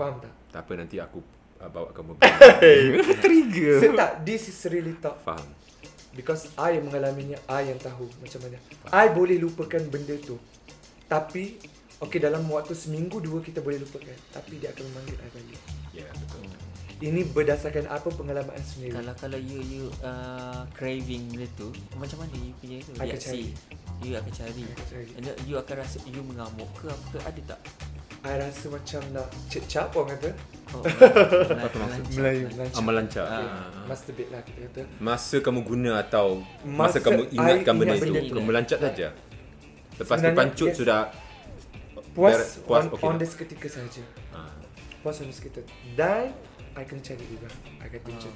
Faham tak? Tak apa nanti aku uh, bawa kamu Trigger. Saya tak, this is really tak. Faham. Because I yang mengalaminya, I yang tahu macam mana. I boleh lupakan benda tu. Tapi, okay dalam waktu seminggu dua kita boleh lupakan. Tapi dia akan memanggil I balik. Ya, yeah, betul. Ini berdasarkan apa pengalaman sendiri. Kalau kalau you you uh, craving benda tu, macam mana you punya tu akan reaksi? You akan cari. Akan cari. And then you akan rasa you mengamuk ke apa ke ada tak? I rasa macam nak cecap orang kata. Oh, Apa maksud? Melayu. Ah, melancar. Ah. Ah. Masturbate lah kita kata. Masa kamu guna atau masa, Masa kamu I ingatkan benda ingat itu, benda tu. kamu melancat saja. Lepas tu Sebenarnya, pancut yes. sudah Puas, Ber- puas, on, okey on dah. the seketika saja. ah. Puas on the seketika. Dan, I kena cari juga. I akan tunjuk.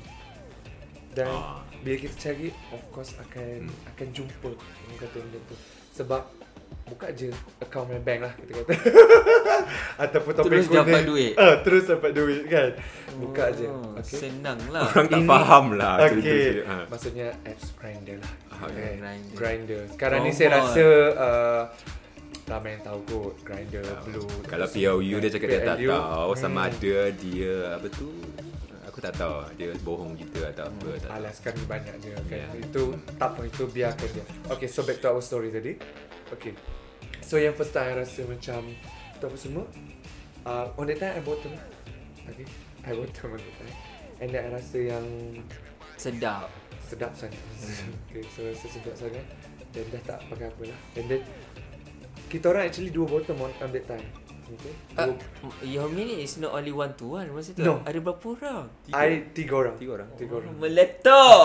Dan, Ah. bila kita cari, of course akan akan jumpa orang kata benda tu. Sebab, buka je account my bank lah kita kata. Ataupun topeng Terus kuning. dapat duit. Ah, terus dapat duit kan. Buka je. Oh, Okay. Senang lah. Orang tak Ini- faham lah Okay. Ah. Maksudnya apps grinder lah. Ah, Okay. okay. Grindr. Grinder. Sekarang ni Oh, saya boy. rasa uh, ramai yang tahu kot Grinder, Blue. Kalau POU dia cakap dia tak tahu sama Hmm. ada dia apa tu aku tak tahu dia bohong kita atau apa tak tahu. Alas kami banyak je kan. Ya. Itu tak apa itu biarkan dia. Okay, so back to our story tadi. Okay. So yang first time I rasa macam tu apa semua. Uh, on that time I bottom. Okay. I bottom on that time. And then I rasa yang Sedap. sedap sangat. okay, so rasa sedap sangat. Dan dah tak pakai apa lah. And then kita orang actually dua bottom on, on that time. Okay. Uh, your minute is not only one to one masa tu. No. Ada berapa orang? I tiga orang. Tiga orang. Tiga orang. Meletup.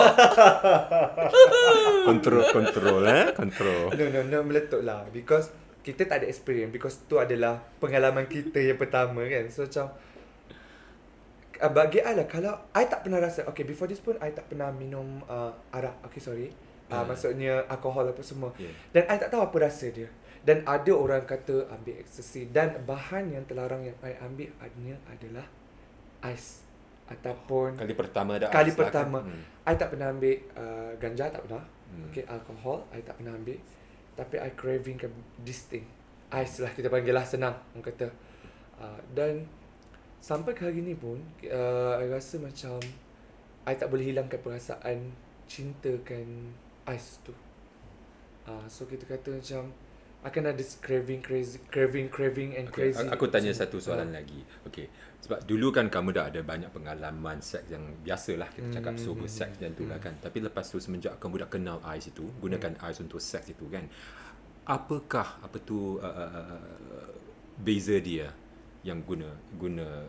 Kontrol kontrol eh kontrol. No, no, no, meletup lah. Because kita tak ada experience. Because tu adalah pengalaman kita yang pertama kan. So macam, uh, bagi I lah, kalau I tak pernah rasa, okay, before this pun, I tak pernah minum uh, arak. Okay, sorry. Uh, Hmm. Maksudnya alkohol apa semua. Yeah. Dan I tak tahu apa rasa dia. Dan ada orang kata ambil ecstasy. Dan bahan yang terlarang yang I ambil adanya adalah ais. Ataupun Kali pertama dah Kali lah pertama. Kan? Hmm. I tak pernah ambil uh, ganja, tak pernah. Hmm. Okay, alkohol I tak pernah ambil. Tapi I craving ke this thing. Ice lah kita panggil lah senang orang kata. Uh, dan sampai ke hari ni pun uh, I rasa macam I tak boleh hilangkan perasaan cintakan ice tu. Uh, so kita kata macam akan ada craving crazy craving craving and Okay, crazy. aku tanya satu soalan Ah. lagi. Okey. Sebab dulu kan kamu dah ada banyak pengalaman seks yang biasalah kita cakap Hmm, sober hmm, sex dan tu lah hmm. kan. Tapi lepas tu semenjak kamu dah kenal ais itu, gunakan ais untuk seks itu kan. Apakah apa tu uh, uh, uh, beza dia yang guna guna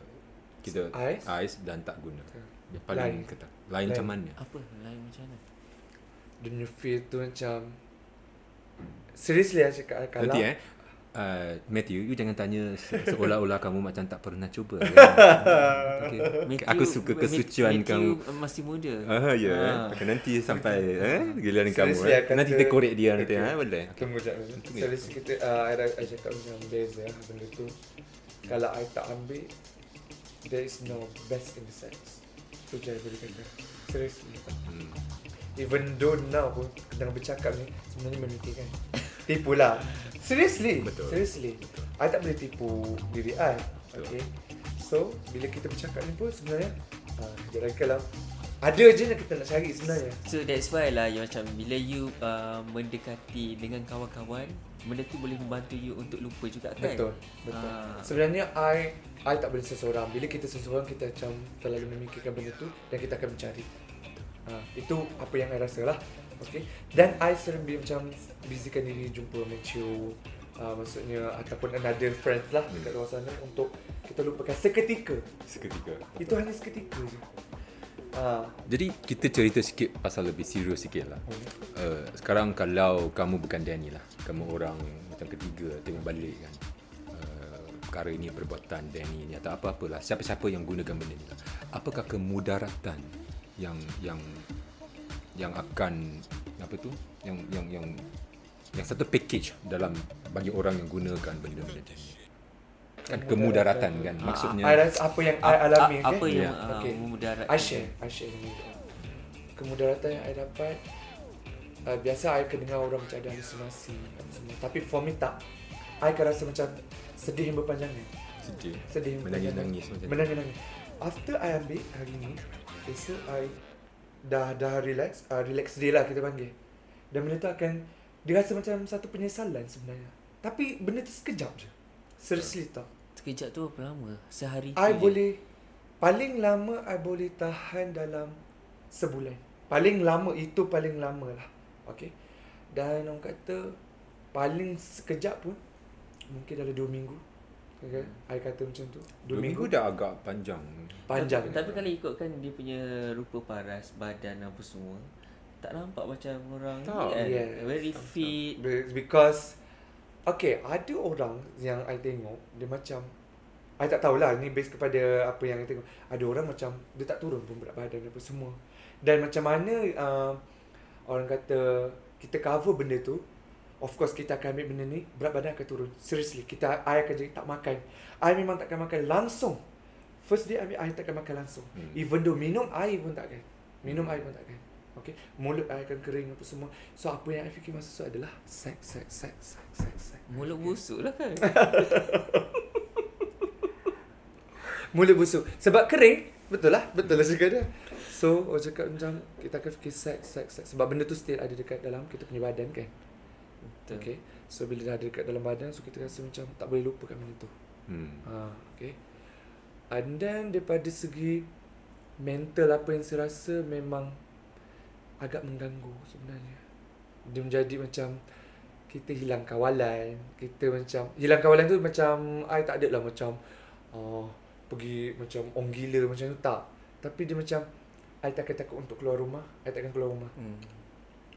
kita Ais? ais dan tak guna. Okay. Yang paling Lain. ketat. Lain Lain. macam mana? Apa? Lain macam mana? Dia punya feel tu macam Seriously I cakap kalau Nanti eh Uh, Matthew, you jangan tanya se- seolah-olah kamu macam tak pernah cuba. kan? okay. Matthew- Aku suka kesucian Matthew kamu. masih muda. Ah ya. Ah. Okay, nanti sampai eh giliran kamu eh. Kata- Nanti kita korek dia nanti Okay. eh boleh. Okay. Tunggu sekejap. Tunggu. Serius kita uh, I, I cakap macam beza benda tu. Kalau I tak ambil, there is no best in the sex. Tu je I boleh kata. Seriously. Hmm. Even though now pun tengah bercakap ni sebenarnya memikirkan. Tipu lah. Seriously. Betul. Seriously. Betul. I tak boleh tipu diri I. Betul. Okay. So, bila kita bercakap ni pun sebenarnya uh, jangan kalau ada je yang kita nak cari sebenarnya. So that's why lah you macam bila you uh, mendekati dengan kawan-kawan, benda tu boleh membantu you untuk lupa juga kan? Betul, betul. Ah. Sebenarnya I I tak boleh seseorang. Bila kita seseorang kita macam terlalu memikirkan benda tu dan kita akan mencari. Ha, itu apa yang I rasa lah. Okay. Dan I sering be, macam busykan diri jumpa Matthew uh, maksudnya ataupun another friend lah Hmm. dekat luar sana untuk kita lupakan seketika. Seketika. Itu hanya seketika je. Ah, Jadi kita cerita sikit pasal lebih serius sikit lah. Uh, sekarang kalau kamu bukan Danny lah, kamu orang macam ketiga tengok balik kan. Uh, perkara ini perbuatan Danny ni atau apa-apalah siapa-siapa yang gunakan benda ni lah. Apakah kemudaratan yang yang yang akan apa tu yang yang yang yang satu package dalam bagi orang yang gunakan benda-benda macam ni. Kan kemudaratan kan maksudnya I apa yang I alami a- apa yang Ya. uh, Okay. memudaratkan I share, I share. Kemudaratan yang I dapat uh, Biasa I akan dengar orang macam ada halusinasi semua. Tapi for me tak I akan rasa macam sedih yang berpanjangan Sedih. Sedih Menangis-nangis macam tu. Menangis-nangis After I ambil hari ni Esok I Dah dah relax uh, Relax day lah kita panggil. Dan benda tu akan Dia rasa macam satu penyesalan sebenarnya. Tapi benda tu sekejap je. Seriously tau. Sekejap tu berapa lama? Sehari tu I je? boleh Paling lama I boleh tahan dalam Sebulan. Paling lama Itu paling lama lah. Okay? Dan orang kata Paling sekejap pun Mungkin dalam 2 minggu Okay I kata macam tu Dua minggu dah agak panjang. Panjang Tapi, tapi kalau ikutkan dia punya rupa paras, badan apa semua, tak nampak macam orang Tak, ni kan. yeah. Very fit. Be- Because Okay Ada orang Yang I tengok Dia macam I tak tahulah Ni base kepada Apa yang I tengok Ada orang macam Dia tak turun pun Berat badan apa semua Dan macam mana uh, Orang kata Kita cover benda tu Of course kita akan ambil benda ni Berat badan akan turun. Seriously Kita I akan jadi tak makan. I memang takkan makan langsung. First day ambil I takkan makan langsung. Hmm. Even though minum air pun takkan Minum air pun takkan Okay? Mulut I akan kering apa semua. So apa yang I fikir masa tu adalah Sex, sex, sex, sex, sex, sex Mulut busuk lah kan. Mulut busuk. Sebab kering Betul lah. Betul lah cakap dia. So orang cakap macam Kita akan fikir sex, sex, sex Sebab benda tu still ada dekat dalam Kita punya badan kan Betul. Okay So bila dah ada dekat dalam badan So kita rasa macam Tak boleh lupakan benda tu Hmm. ha, Okay And then daripada segi Mental apa yang saya rasa Memang Agak mengganggu sebenarnya Dia menjadi macam Kita hilang kawalan Kita macam Hilang kawalan tu macam I tak ada lah macam uh, Pergi macam orang gila macam tu Tak Tapi dia macam I takkan takut untuk keluar rumah I takkan keluar rumah Hmm.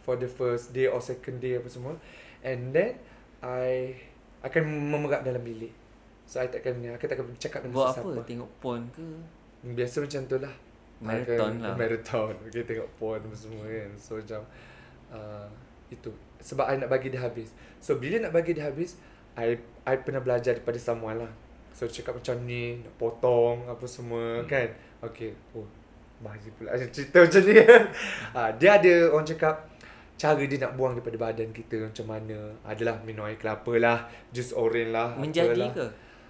For the first day or second day apa semua. And then I Akan memerap dalam bilik. So I takkan Aku takkan cakap dengan Buat sesiapa. apa? Tengok porn ke? Biasa macam tu lah. Marathon Akan lah. Marathon. Okay tengok porn apa semua kan. So macam uh, Itu. Sebab I nak bagi dia habis. So bila nak bagi dia habis I I pernah belajar daripada someone lah. So cakap macam ni Nak potong Apa semua hmm. kan. Okay. Oh Bahaya pula. Cerita macam ni. Ha, Dia ada orang cakap Cara dia nak buang daripada badan kita Macam mana? Adalah minum air kelapa lah Jus oren lah Menjadi apalah. ke?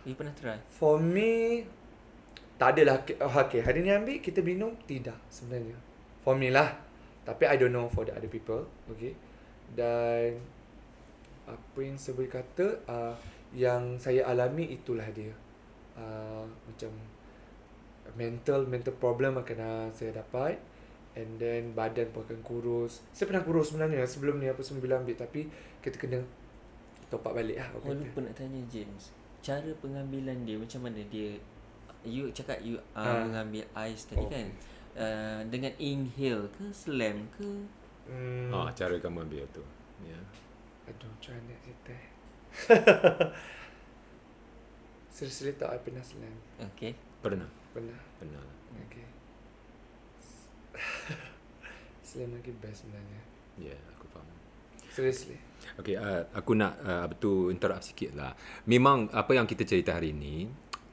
You pernah try? For me Tak adalah oh, Okay. Hari ni ambil Kita minum? Tidak sebenarnya. For me lah. Tapi I don't know For the other people Okay? Dan Apa yang saya boleh kata uh, Yang saya alami Itulah dia. Uh, Macam Mental Mental problem akan uh, saya dapat And then Badan pun akan kurus Saya pernah kurus sebenarnya Sebelum ni apa semua bila ambil Tapi Kita kena Top up balik lah Oh, orang kata. lupa nak tanya James. Cara pengambilan dia macam mana dia you cakap you uh, Ah. mengambil ais tadi Oh. kan? Uh, dengan inhale ke slam ke? hmm. Ah, cara kamu ambil tu. Ya. Aduh, macam mana nak cerita? Seriously tak, I pernah slam. Okay. Pernah. Pernah. Pernah. Okay. slam lagi best sebenarnya. Ya, yeah, aku faham. Seriously. Okay, uh, aku nak uh, tu interrupt sikit lah. Memang apa yang kita cerita hari ni,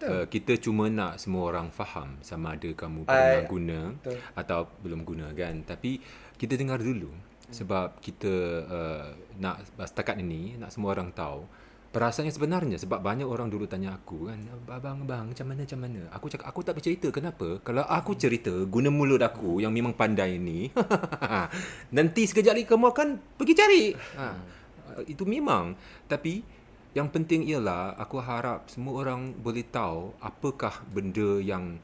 uh, kita cuma nak semua orang faham sama ada kamu pernah I- guna Betul. atau belum guna kan. Tapi kita dengar dulu sebab kita uh, nak setakat ini nak semua orang tahu perasaan yang sebenarnya sebab banyak orang dulu tanya aku kan abang abang macam mana macam mana? Aku cakap aku tak bercerita. Kenapa? Kalau aku cerita guna mulut aku yang memang pandai ni nanti sekejap lagi kamu akan pergi cari. Ha. itu memang. Tapi yang penting ialah aku harap semua orang boleh tahu apakah benda yang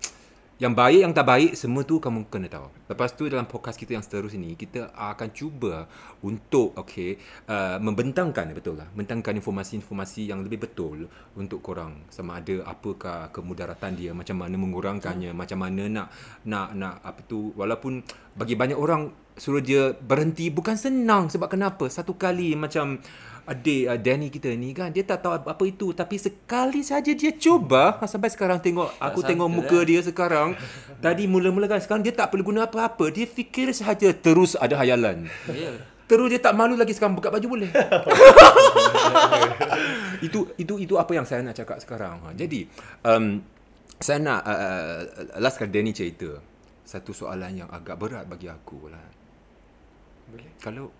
yang baik yang tak baik semua tu kamu kena tahu. Lepas tu dalam podcast kita yang seterusnya ni kita akan cuba untuk okey uh, membentangkan betul lah, membentangkan informasi-informasi yang lebih betul untuk korang sama ada apakah kemudaratan dia, macam mana mengurangkannya, hmm. macam mana nak nak nak apa tu walaupun bagi banyak orang suruh dia berhenti bukan senang sebab kenapa? Satu kali macam adik uh, Danny kita ni kan dia tak tahu apa, itu tapi sekali saja dia cuba ha, sampai sekarang tengok aku sangka, tengok muka eh. dia sekarang tadi mula-mula kan sekarang dia tak perlu guna apa-apa dia fikir sahaja terus ada hayalan Ya. Yeah. terus dia tak malu lagi sekarang buka baju boleh itu itu itu apa yang saya nak cakap sekarang ha. jadi um, saya nak uh, last kali Danny cerita satu soalan yang agak berat bagi aku lah Boleh? kalau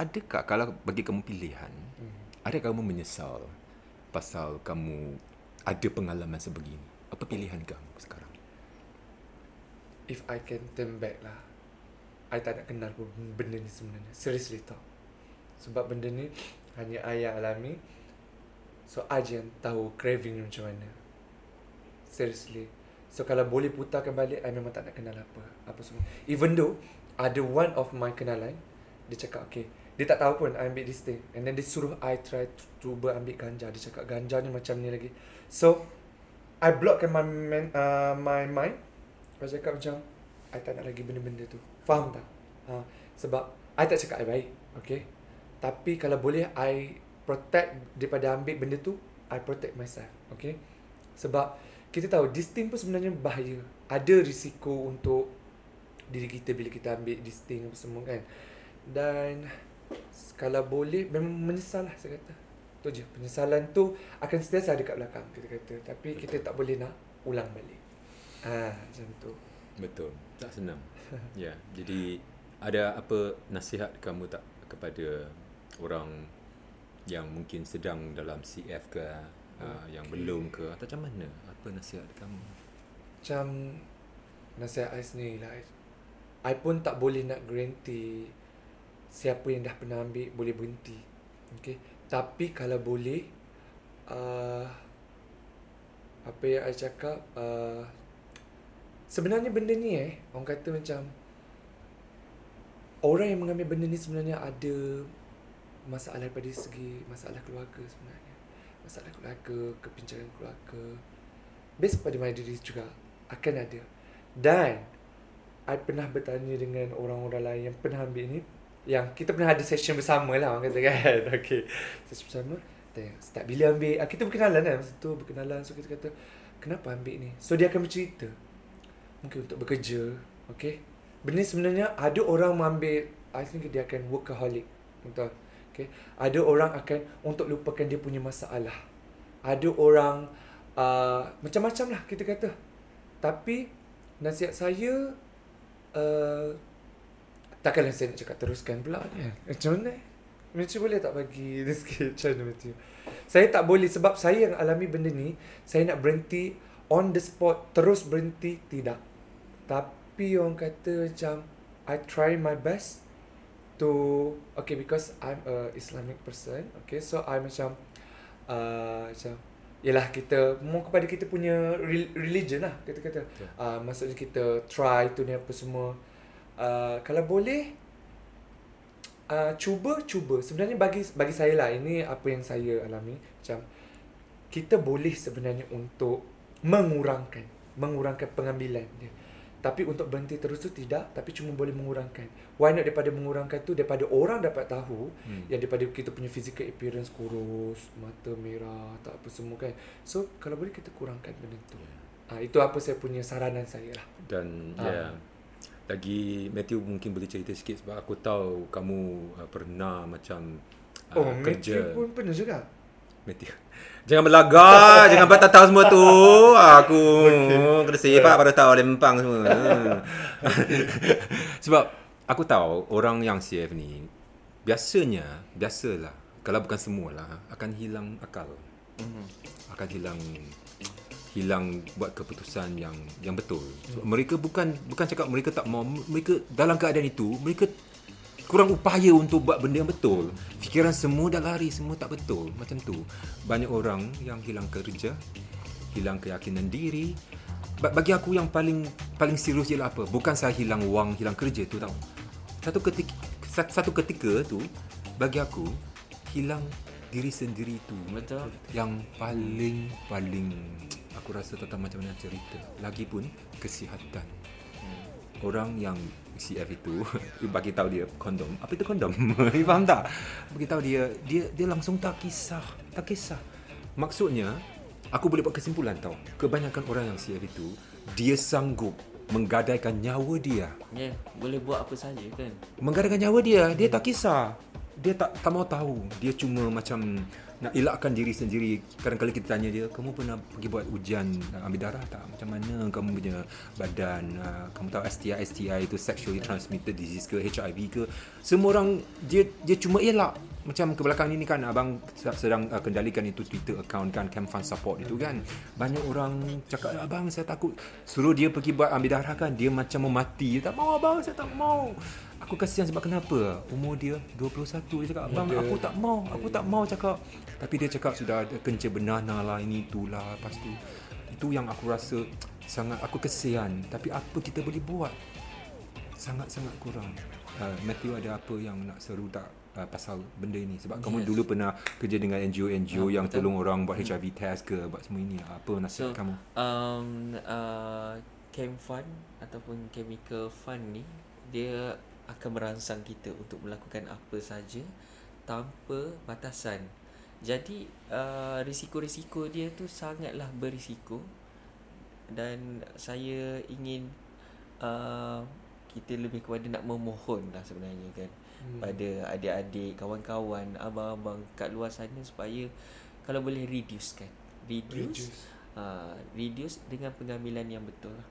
adakah kalau bagi kamu pilihan Hmm. adakah kamu menyesal pasal kamu ada pengalaman sebegini. Apa pilihan kamu sekarang? If I can turn back lah I tak nak kenal pun benda ni sebenarnya Seriously tau Sebab benda ni Hanya I yang alami So I je yang tahu craving ni macam mana Seriously So kalau boleh putarkan balik I memang tak nak kenal apa Apa semua Even though Ada one of my kenalan Dia cakap okay Dia tak tahu pun I ambil this thing. And then dia suruh I try to Cuba ambil ganja. Dia cakap ganja ni macam ni lagi. So I blockkan my, man, uh, my mind. I cakap macam I tak nak lagi benda-benda tu. Faham tak? Ha, sebab I tak cakap I baik Okay? Tapi kalau boleh I protect Daripada ambil benda tu I protect myself Okay? Sebab Kita tahu This thing pun sebenarnya bahaya. Ada risiko untuk Diri kita bila kita ambil this thing apa semua kan. Dan Kalau boleh Memang menyesal lah saya kata Tu je Penyesalan tu Akan sentiasa ada kat belakang Kita kata Tapi kita tak boleh nak Ulang balik Ah, Macam tu Betul. Tak senang. ya. Jadi ada apa nasihat kamu tak kepada orang yang mungkin sedang dalam CF ke okay. uh, yang belum ke atau macam mana? Apa nasihat kamu? Macam Nasihat I sendiri lah I pun tak boleh nak guarantee Siapa yang dah pernah ambil Boleh berhenti. Okay Tapi kalau boleh uh, Apa yang I cakap uh, Sebenarnya benda ni eh Orang kata macam Orang yang mengambil benda ni sebenarnya ada Masalah daripada segi Masalah keluarga sebenarnya. Masalah keluarga Kepincangan keluarga. Based pada my diri juga Akan ada. Dan I pernah bertanya dengan orang-orang lain Yang pernah ambil ni Yang kita pernah ada session bersama lah Orang kata kan. Okay Session bersama. Tanya Start bila ambil ah, Kita berkenalan kan Masa tu berkenalan. So kita kata Kenapa ambil ni? So dia akan bercerita. Mungkin untuk bekerja Okay Benda sebenarnya Ada orang mengambil I think dia akan workaholic Betul Okay Ada orang akan Untuk lupakan dia punya masalah. Ada orang uh, Macam-macam lah kita kata. Tapi Nasihat saya uh, Takkanlah saya nak cakap teruskan pula ni Macam mana? Macam boleh tak bagi dia sikit Macam mana Matthew? Saya tak boleh Sebab saya yang alami benda ni Saya nak berhenti On the spot Terus berhenti Tidak. Tapi orang kata macam I try my best To Okay because I'm a Islamic person Okay so I macam uh, Macam Yelah kita More kepada kita punya re- Religion lah Kita kata uh, Maksudnya kita Try tu ni apa semua uh, Kalau boleh uh, Cuba Cuba. Sebenarnya bagi Bagi saya lah Ini apa yang saya alami. Macam Kita boleh sebenarnya untuk Mengurangkan Mengurangkan pengambilan dia. Tapi untuk berhenti terus tu tidak Tapi cuma boleh mengurangkan. Why not daripada mengurangkan tu Daripada orang dapat tahu hmm. Yang daripada kita punya physical appearance kurus Mata merah Tak apa semua kan. So kalau boleh kita kurangkan benda tu. Ha, Itu apa saya punya saranan saya lah. Dan ya. yeah. Lagi Matthew mungkin boleh cerita sikit Sebab aku tahu Kamu uh, pernah macam uh, Oh kerja. Matthew pun pernah juga? Matthew. Jangan berlagak Jangan tahu semua tu. Aku Kena sepak pada tahu lempang semua. Sebab Aku tahu Orang yang CF ni Biasanya Biasalah Kalau bukan semualah Akan hilang akal. Mhm. Akan hilang Hilang Buat keputusan yang Yang betul Sebab mereka bukan Bukan cakap mereka tak mau Mereka dalam keadaan itu Mereka kurang upaya untuk buat benda yang betul. Fikiran semua dah lari, semua tak betul. Macam tu. Banyak orang yang hilang kerja, hilang keyakinan diri. Ba- Bagi aku yang paling paling serius ialah apa? Bukan saya hilang wang, hilang kerja tu tau. Satu ketika satu ketika tu bagi aku hilang diri sendiri tu Betul. yang paling paling aku rasa tahu macam mana cerita. Lagipun kesihatan. Orang yang CF itu you bagi tahu dia kondom. Apa itu kondom? you faham tak? Bagi tahu dia dia dia langsung tak kisah, tak kisah. Maksudnya aku boleh buat kesimpulan tau. Kebanyakan orang yang CF itu dia sanggup menggadaikan nyawa dia. Ya, yeah, boleh buat apa saja kan. Menggadaikan nyawa dia, dia tak kisah. Dia tak tak mau tahu. Dia cuma macam nak elakkan diri sendiri. Kadang-kadang kita tanya dia, kamu pernah pergi buat ujian uh, ambil darah tak? Macam mana kamu punya badan? Uh, kamu tahu STI, STI itu sexually transmitted disease ke HIV ke? Semua orang dia dia cuma elak. Macam ke belakang ini kan abang sedang uh, kendalikan itu Twitter account kan Camp Fund Support itu kan. Banyak orang cakap abang saya takut suruh dia pergi buat ambil darah kan dia macam mau mati. Dia tak mau abang saya tak mau. Aku kasihan sebab kenapa? Umur dia 21 dia cakap abang aku tak mau, aku tak mau cakap. Tapi dia cakap sudah ada kencing benana lah ini itulah lepas tu. Itu yang aku rasa sangat aku kesian. Tapi apa kita boleh buat? Sangat-sangat kurang. Uh, Matthew ada apa yang nak seru tak uh, pasal benda ini? Sebab yes. kamu dulu pernah kerja dengan NGO-NGO Ah, yang betul. tolong orang buat HIV test ke buat semua ini. Apa nasihat So, kamu? um, uh, Chem Fund ataupun Chemical Fund ni dia akan merangsang kita untuk melakukan apa saja tanpa batasan. Jadi uh, risiko-risiko dia tu sangatlah berisiko dan saya ingin uh, kita lebih kepada nak memohon lah sebenarnya kan Hmm. pada adik-adik, kawan-kawan, abang-abang kat luar sana supaya kalau boleh reduce kan. Reduce, Reduce. Uh, reduce dengan pengambilan yang betul lah.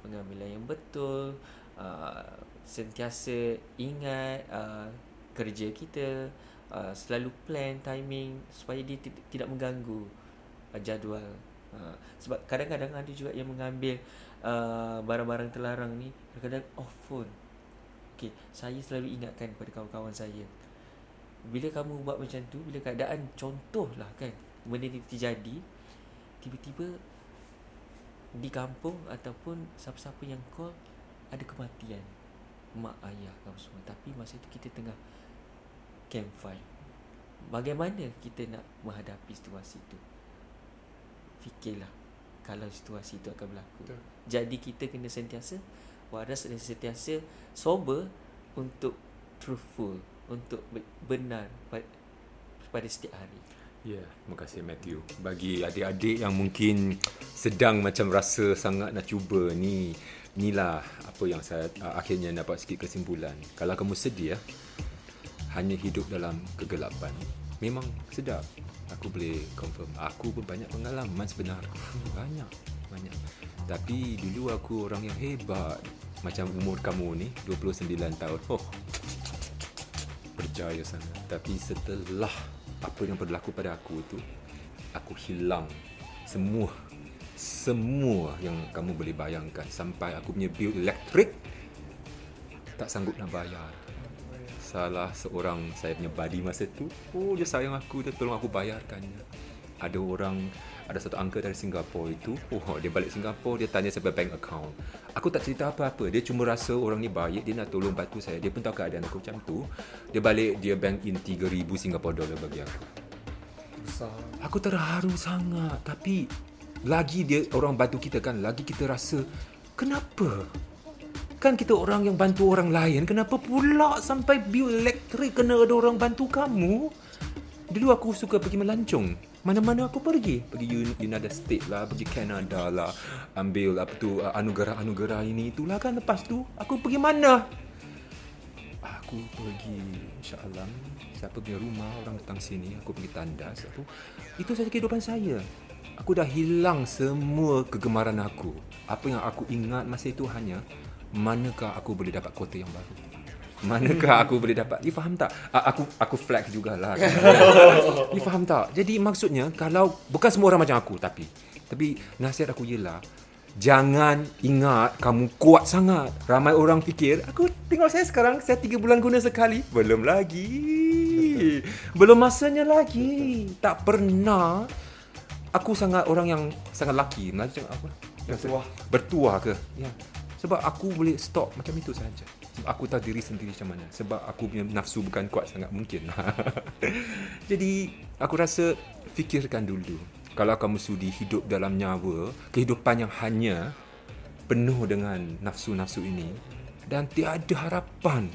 Pengambilan yang betul, uh, sentiasa ingat uh, kerja kita, uh, selalu plan timing supaya dia ti- tidak mengganggu uh, jadual. Uh, sebab kadang-kadang ada juga yang mengambil uh, barang-barang terlarang ni kadang-kadang off phone. Okey, saya selalu ingatkan kepada kawan-kawan saya. Bila kamu buat macam tu, bila keadaan contohlah kan, benda ni terjadi, tiba-tiba di kampung ataupun siapa-siapa yang call ada kematian mak ayah kamu semua. Tapi masa itu kita tengah campfire. Bagaimana kita nak menghadapi situasi itu? Fikirlah kalau situasi itu akan berlaku. Betul. jadi kita kena sentiasa waras dan sentiasa sober untuk truthful untuk be- benar pada, pada setiap hari. Ya, yeah, terima kasih Matthew. Bagi adik-adik yang mungkin sedang macam rasa sangat nak cuba ni, inilah apa yang saya uh, akhirnya dapat sikit kesimpulan. Kalau kamu sedia hanya hidup dalam kegelapan, memang sedap. Aku boleh confirm. Aku pun banyak pengalaman sebenar. Banyak, banyak. Tapi dulu aku orang yang hebat. Macam umur kamu ni, 29 tahun. Oh, berjaya sangat tapi setelah apa yang berlaku pada aku tu aku hilang semua semua yang kamu boleh bayangkan sampai aku punya bil elektrik tak sanggup nak bayar. Salah seorang saya punya buddy masa tu oh dia sayang aku dia tolong aku bayarkannya. Ada orang ada satu uncle dari Singapura itu oh dia balik Singapura dia tanya sampai bank account. Aku tak cerita apa-apa dia cuma rasa orang ni baik dia nak tolong bantu saya. Dia pun tahu keadaan aku macam tu dia balik dia bank in 3000 Singapore dollar bagi aku. Besar. Aku terharu sangat Tapi Lagi dia orang bantu kita kan Lagi kita rasa Kenapa? Kan kita orang yang bantu orang lain Kenapa pula sampai bil elektrik Kena ada orang bantu kamu? Dulu aku suka pergi melancong Mana-mana aku pergi Pergi Un- United States lah Pergi Canada lah Ambil apa tu uh, Anugerah-anugerah ini Itulah kan lepas tu Aku pergi mana? Aku pergi InsyaAllah Siapa punya rumah Orang datang sini Aku pergi tandas aku, Itu saja kehidupan saya Aku dah hilang semua kegemaran aku Apa yang aku ingat masa itu hanya Manakah aku boleh dapat kota yang baru Manakah aku boleh dapat You faham tak? Aku aku flex jugalah kan? You faham tak? Jadi maksudnya Kalau Bukan semua orang macam aku Tapi Tapi nasihat aku ialah Jangan ingat kamu kuat sangat. Ramai orang fikir, aku tengok saya sekarang, saya tiga bulan guna sekali. Belum lagi. Belum masanya lagi. Tak pernah. Aku sangat orang yang sangat lelaki. Melayu cakap apa? Bertuah. Bertuah ke? Ya. Sebab aku boleh stop macam itu saja. Sebab aku tahu diri sendiri macam mana. Sebab aku punya nafsu bukan kuat sangat mungkin. Jadi, aku rasa fikirkan dulu. Kalau kamu sudi hidup dalam nyawa, kehidupan yang hanya penuh dengan nafsu-nafsu ini dan tiada harapan.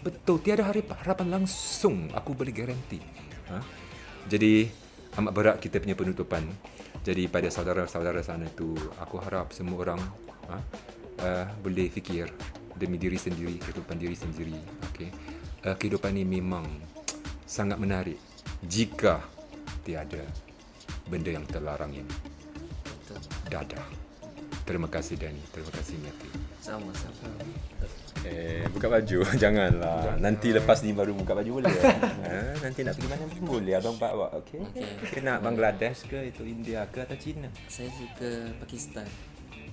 Betul, tiada harapan, harapan langsung. Aku boleh garanti. Ha? Jadi, amat berat kita punya penutupan. Jadi, pada saudara-saudara sana tu, aku harap semua orang ha, uh, boleh fikir demi diri sendiri, kehidupan diri sendiri. Okay? uh, kehidupan ini memang sangat menarik jika tiada benda yang terlarang ini. Dadah. Terima kasih Danny. Terima kasih Matthew. Sama-sama. Eh, buka baju. Janganlah. Nanti lepas ni baru buka baju boleh. ha, nanti nak pergi mana pun boleh. Abang bawa, okey? Okey. Kita nak Bangladesh ke, itu India ke atau China? Saya suka Pakistan.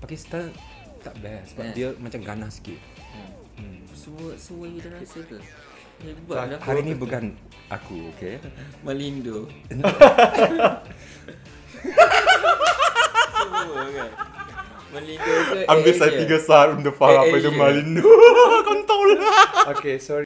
Pakistan tak best sebab Eh. dia macam ganas sikit. Hmm. Semua semua you dah rasa ke? Hebat lah. Hari ni bukan aku, okey? Malindo. Semua kan. Malindo ke Ambil saya tiga saat untuk faham apa Asia. Malindo. Kontol. Okay, sorry.